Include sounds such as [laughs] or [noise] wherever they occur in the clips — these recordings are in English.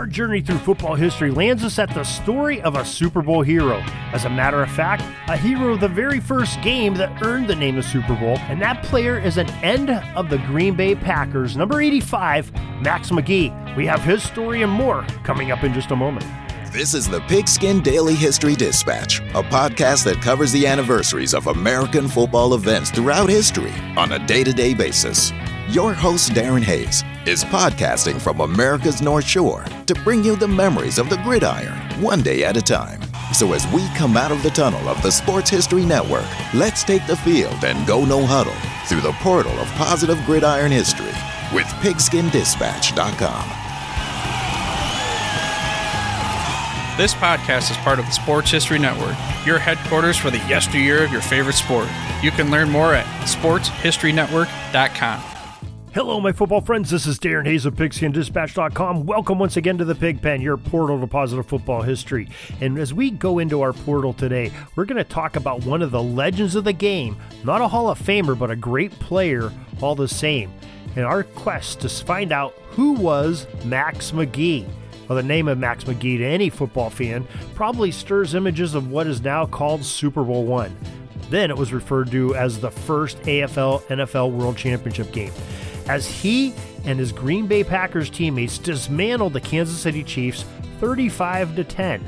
Our journey through football history lands us at the story of a Super Bowl hero. As a matter of fact, a hero of the very first game that earned the name of Super Bowl, and that player is an end of the Green Bay Packers, number 85, Max McGee. We have his story and more coming up in just a moment. This is the Pigskin Daily History Dispatch, a podcast that covers the anniversaries of American football events throughout history on a day to day basis. Your host, Darren Hayes, is podcasting from America's North Shore to bring you the memories of the gridiron one day at a time. So, as we come out of the tunnel of the Sports History Network, let's take the field and go no huddle through the portal of positive gridiron history with pigskindispatch.com. This podcast is part of the Sports History Network, your headquarters for the yesteryear of your favorite sport. You can learn more at sportshistorynetwork.com. Hello, my football friends. This is Darren Hayes of PigskinDispatch.com. Welcome once again to the Pigpen, your portal to positive football history. And as we go into our portal today, we're going to talk about one of the legends of the game, not a Hall of Famer, but a great player all the same. In our quest to find out who was Max McGee. Well, the name of Max McGee to any football fan probably stirs images of what is now called Super Bowl One. Then it was referred to as the first AFL NFL World Championship game as he and his Green Bay Packers teammates dismantled the Kansas City Chiefs 35 to 10.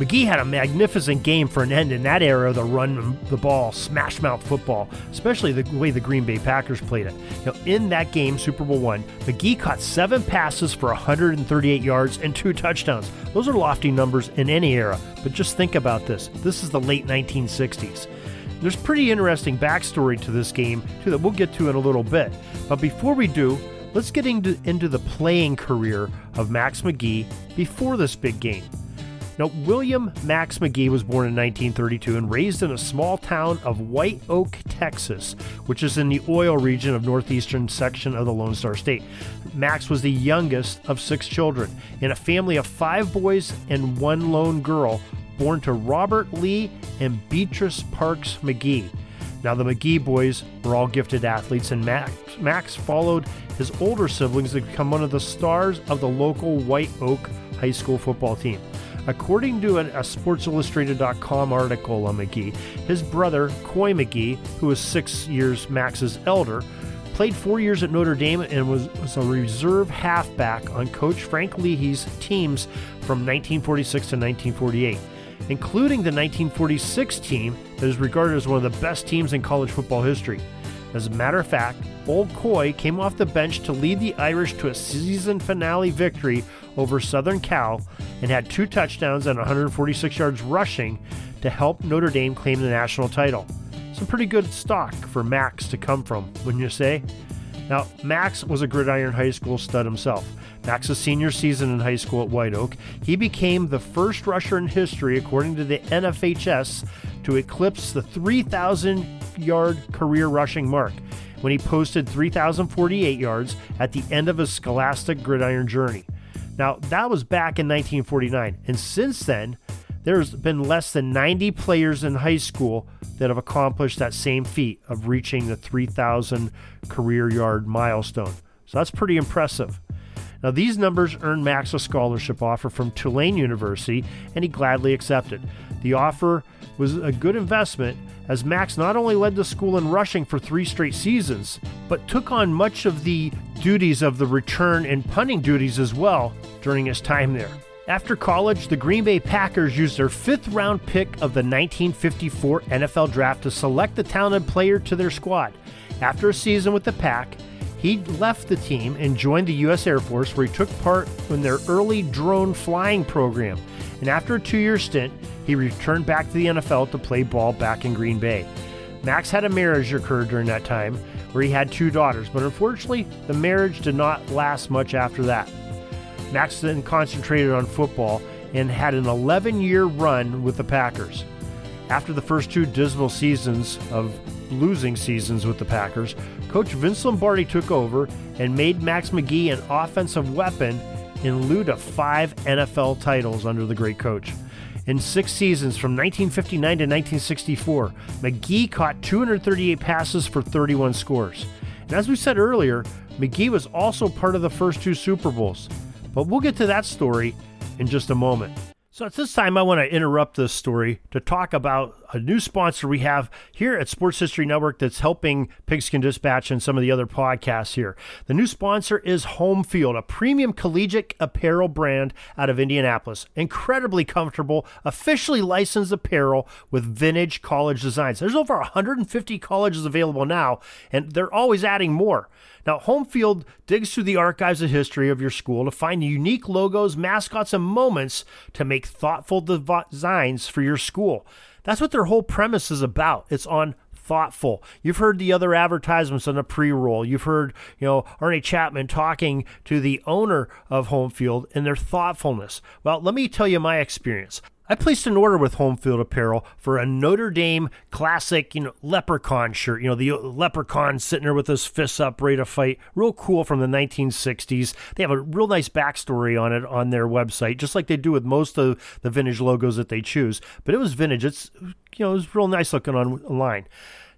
McGee had a magnificent game for an end in that era of the run the ball, smash mouth football, especially the way the Green Bay Packers played it. Now, in that game, Super Bowl one, McGee caught seven passes for 138 yards and two touchdowns. Those are lofty numbers in any era, but just think about this. This is the late 1960s. There's pretty interesting backstory to this game, too, that we'll get to in a little bit. But before we do, let's get into, into the playing career of Max McGee before this big game. Now, William Max McGee was born in 1932 and raised in a small town of White Oak, Texas, which is in the oil region of northeastern section of the Lone Star State. Max was the youngest of six children in a family of five boys and one lone girl born to Robert Lee and Beatrice Parks McGee. Now, the McGee boys were all gifted athletes, and Max, Max followed his older siblings to become one of the stars of the local White Oak High School football team. According to a, SportsIllustrated.com article on McGee, his brother, Coy McGee, who was six years Max's elder, played four years at Notre Dame and was, was a reserve halfback on Coach Frank Leahy's teams from 1946 to 1948 including the 1946 team that is regarded as one of the best teams in college football history. As a matter of fact, Old Coy came off the bench to lead the Irish to a season finale victory over Southern Cal and had two touchdowns and 146 yards rushing to help Notre Dame claim the national title. Some pretty good stock for Max to come from, wouldn't you say? Now, Max was a Gridiron High School stud himself. Max's senior season in high school at White Oak, he became the first rusher in history, according to the NFHS, to eclipse the 3,000 yard career rushing mark when he posted 3,048 yards at the end of his scholastic gridiron journey. Now, that was back in 1949, and since then, there's been less than 90 players in high school that have accomplished that same feat of reaching the 3,000 career yard milestone. So that's pretty impressive. Now, these numbers earned Max a scholarship offer from Tulane University, and he gladly accepted. The offer was a good investment as Max not only led the school in rushing for three straight seasons, but took on much of the duties of the return and punting duties as well during his time there. After college, the Green Bay Packers used their fifth round pick of the 1954 NFL Draft to select the talented player to their squad. After a season with the Pack, he left the team and joined the U.S. Air Force, where he took part in their early drone flying program. And after a two year stint, he returned back to the NFL to play ball back in Green Bay. Max had a marriage occur during that time where he had two daughters, but unfortunately, the marriage did not last much after that. Max then concentrated on football and had an 11 year run with the Packers. After the first two dismal seasons of losing seasons with the Packers, Coach Vince Lombardi took over and made Max McGee an offensive weapon in lieu of five NFL titles under the great coach. In six seasons from 1959 to 1964, McGee caught 238 passes for 31 scores. And as we said earlier, McGee was also part of the first two Super Bowls. But we'll get to that story in just a moment. So at this time, I want to interrupt this story to talk about a new sponsor we have here at Sports History Network that's helping Pigskin Dispatch and some of the other podcasts here. The new sponsor is Home Field, a premium collegiate apparel brand out of Indianapolis. Incredibly comfortable, officially licensed apparel with vintage college designs. There's over 150 colleges available now, and they're always adding more. Now, Homefield digs through the archives of history of your school to find unique logos, mascots, and moments to make thoughtful designs for your school. That's what their whole premise is about. It's on thoughtful. You've heard the other advertisements on the pre-roll. You've heard, you know, Arnie Chapman talking to the owner of Homefield and their thoughtfulness. Well, let me tell you my experience. I placed an order with Home Field Apparel for a Notre Dame classic, you know, leprechaun shirt. You know, the leprechaun sitting there with his fists up, ready to fight. Real cool from the 1960s. They have a real nice backstory on it on their website, just like they do with most of the vintage logos that they choose. But it was vintage. It's, you know, it was real nice looking online.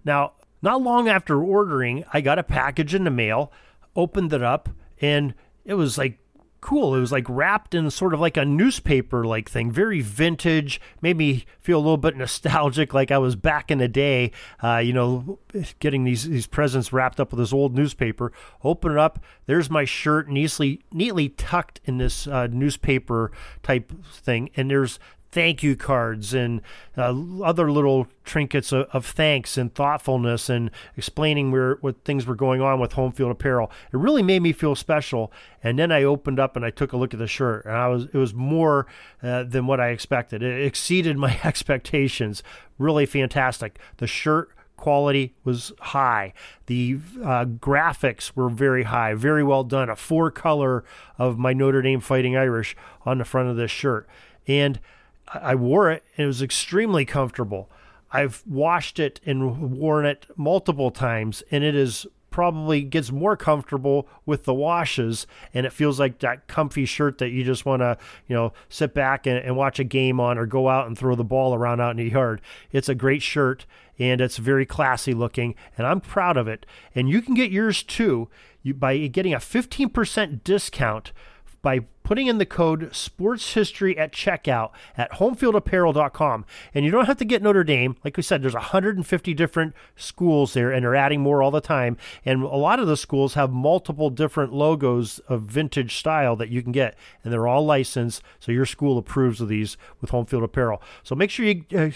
Now, not long after ordering, I got a package in the mail, opened it up, and it was like cool. It was like wrapped in sort of like a newspaper like thing, very vintage, made me feel a little bit [laughs] nostalgic, like I was back in the day, uh, you know, getting these, these presents wrapped up with this old newspaper. Open it up, there's my shirt neatly, neatly tucked in this uh, newspaper type thing, and there's thank you cards and uh, other little trinkets of, of, thanks and thoughtfulness and explaining where what things were going on with home field apparel. It really made me feel special. And then I opened up and I took a look at the shirt, and I was it was more uh, than what I expected. It exceeded [laughs] my expectations. Really fantastic. The shirt quality was high. The uh, graphics were very high, very well done. A four color of my Notre Dame Fighting Irish on the front of this shirt. And I wore it and it was extremely comfortable. I've washed it and worn it multiple times and it is probably gets more comfortable with the washes and it feels like that comfy shirt that you just want to you know sit back and, and, watch a game on or go out and throw the ball around out in the yard it's a great shirt and it's very classy looking and i'm proud of it and you can get yours too by getting a 15% discount by putting in the code sports history at checkout at homefieldapparel.com. And you don't have to get Notre Dame. Like we said, there's 150 different schools there, and they're adding more all the time. And a lot of the schools have multiple different logos of vintage style that you can get, and they're all licensed. So your school approves of these with Home Field Apparel. So make sure you, uh,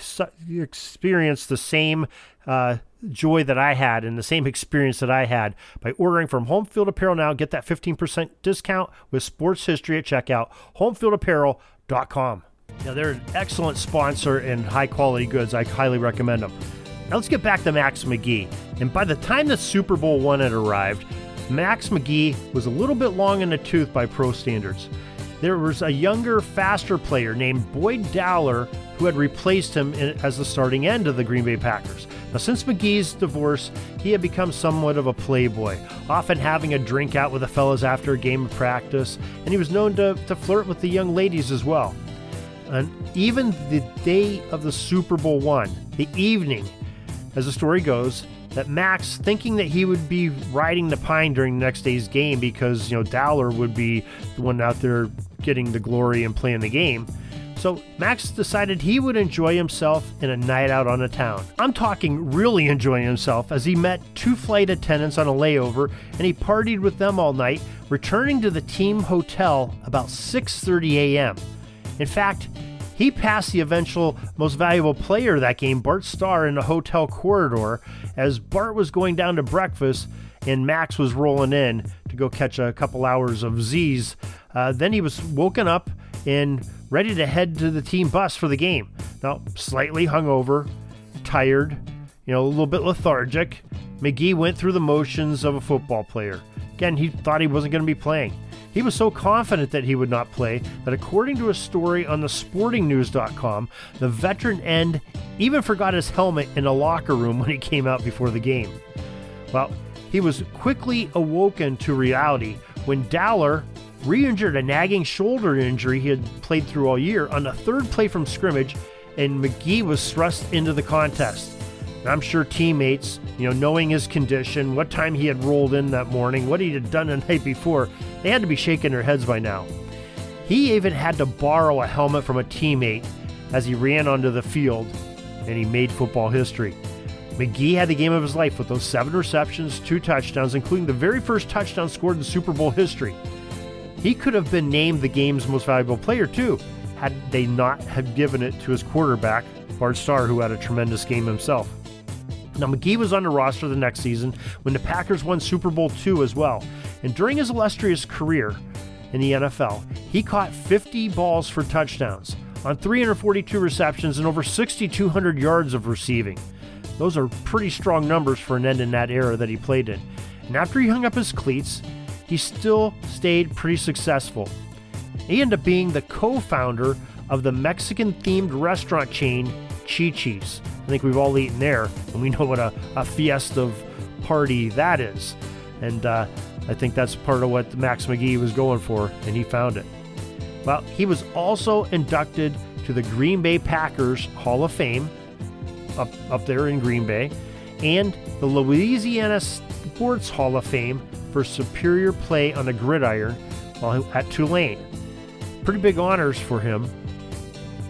you experience the same. Uh, joy that I had and the same experience that I had by ordering from Home Field Apparel now. Get that 15% discount with sports history at checkout. HomeFieldApparel.com. Now, they're an excellent sponsor and high quality goods. I highly recommend them. Now, let's get back to Max McGee. And by the time the Super Bowl one had arrived, Max McGee was a little bit long in the tooth by pro standards. There was a younger, faster player named Boyd Dowler who had replaced him as the starting end of the Green Bay Packers. Now, since McGee's divorce, he had become somewhat of a playboy, often having a drink out with the fellas after a game of practice, and he was known to, to flirt with the young ladies as well. And even the day of the Super Bowl one, the evening, as the story goes, that Max, thinking that he would be riding the pine during the next day's game because, you know, Dowler would be the one out there getting the glory and playing the game, so Max decided he would enjoy himself in a night out on the town. I'm talking really enjoying himself as he met two flight attendants on a layover and he partied with them all night, returning to the team hotel about 6:30 a.m. In fact, he passed the eventual most valuable player that game, Bart Starr, in the hotel corridor as Bart was going down to breakfast and Max was rolling in to go catch a couple hours of Z's. Uh, then he was woken up and ready to head to the team bus for the game. Now, slightly hungover, tired, you know, a little bit lethargic, McGee went through the motions of a football player. Again, he thought he wasn't going to be playing. He was so confident that he would not play that, according to a story on the sportingnews.com, the veteran end even forgot his helmet in a locker room [laughs] when he came out before the game. Well, he was quickly awoken to reality when Dowler re injured a nagging shoulder injury he had played through all year on the third play from scrimmage, and McGee was thrust into the contest. I'm sure teammates, you know, knowing his condition, what time he had rolled in that morning, what he had done the night before, they had to be shaking their heads by now. He even had to borrow a helmet from a teammate as he ran onto the field, and he made football history. McGee had the game of his life with those seven receptions, two touchdowns, including the very first touchdown scored in Super Bowl history. He could have been named the game's most valuable player, too, had they not have given it to his quarterback, Bart Starr, who had a tremendous game himself. Now, McGee was on the roster the next season when the Packers won Super Bowl II as well. And during his illustrious career in the NFL, he caught 50 balls for touchdowns on 342 receptions and over 6,200 yards of receiving. Those are pretty strong numbers for an end in that era that he played in. And after he hung up his cleats, he still stayed pretty successful. He ended up being the co founder of the Mexican themed restaurant chain Chi Chi's. I think we've all eaten there, and we know what a, a fiesta party that is. And uh, I think that's part of what Max McGee was going for, and he found it. Well, he was also inducted to the Green Bay Packers Hall of Fame up, up there in Green Bay and the Louisiana Sports Hall of Fame for superior play on the gridiron while at Tulane. Pretty big honors for him.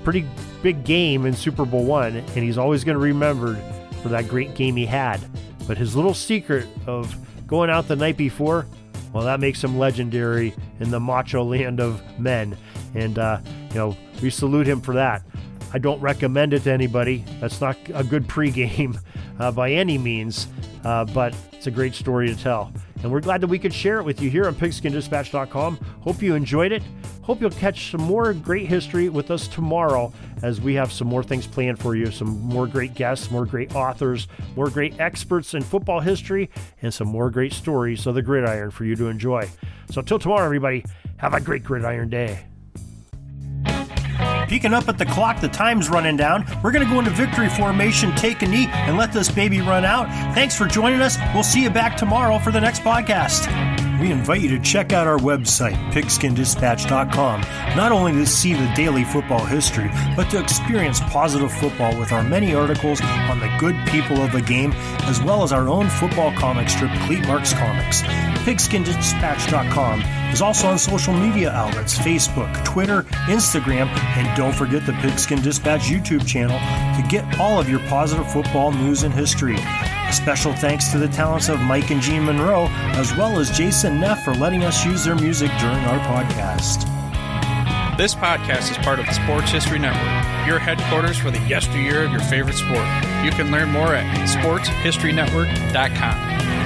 Pretty big game in Super Bowl one, and he's always going to be remembered for that great game he had. But his little secret of going out the night before, well, that makes him legendary in the macho land of men. And, uh, you know, we salute him for that. I don't recommend it to anybody. That's not a good pregame [laughs] uh, by any means, uh, but it's a great story to tell. And we're glad that we could share it with you here on pigskindispatch.com. Hope you enjoyed it. Hope you'll catch some more great history with us tomorrow as we have some more things planned for you some more great guests, more great authors, more great experts in football history, and some more great stories of the gridiron for you to enjoy. So, until tomorrow, everybody, have a great gridiron day. Peeking up at the clock, the time's running down. We're going to go into victory formation, take a knee, and let this baby run out. Thanks for joining us. We'll see you back tomorrow for the next podcast. We invite you to check out our website, pigskindispatch.com, not only to see the daily football history, but to experience positive football with our many articles on the good people of the game, as well as our own football comic strip, Cleat Marks Comics. Pigskindispatch.com is also on social media outlets Facebook, Twitter, Instagram, and don't forget the Pigskin Dispatch YouTube channel to get all of your positive football news and history. A special thanks to the talents of Mike and Jean Monroe, as well as Jason Neff for letting us use their music during our podcast. This podcast is part of the Sports History Network, your headquarters for the yesteryear of your favorite sport. You can learn more at sportshistorynetwork.com.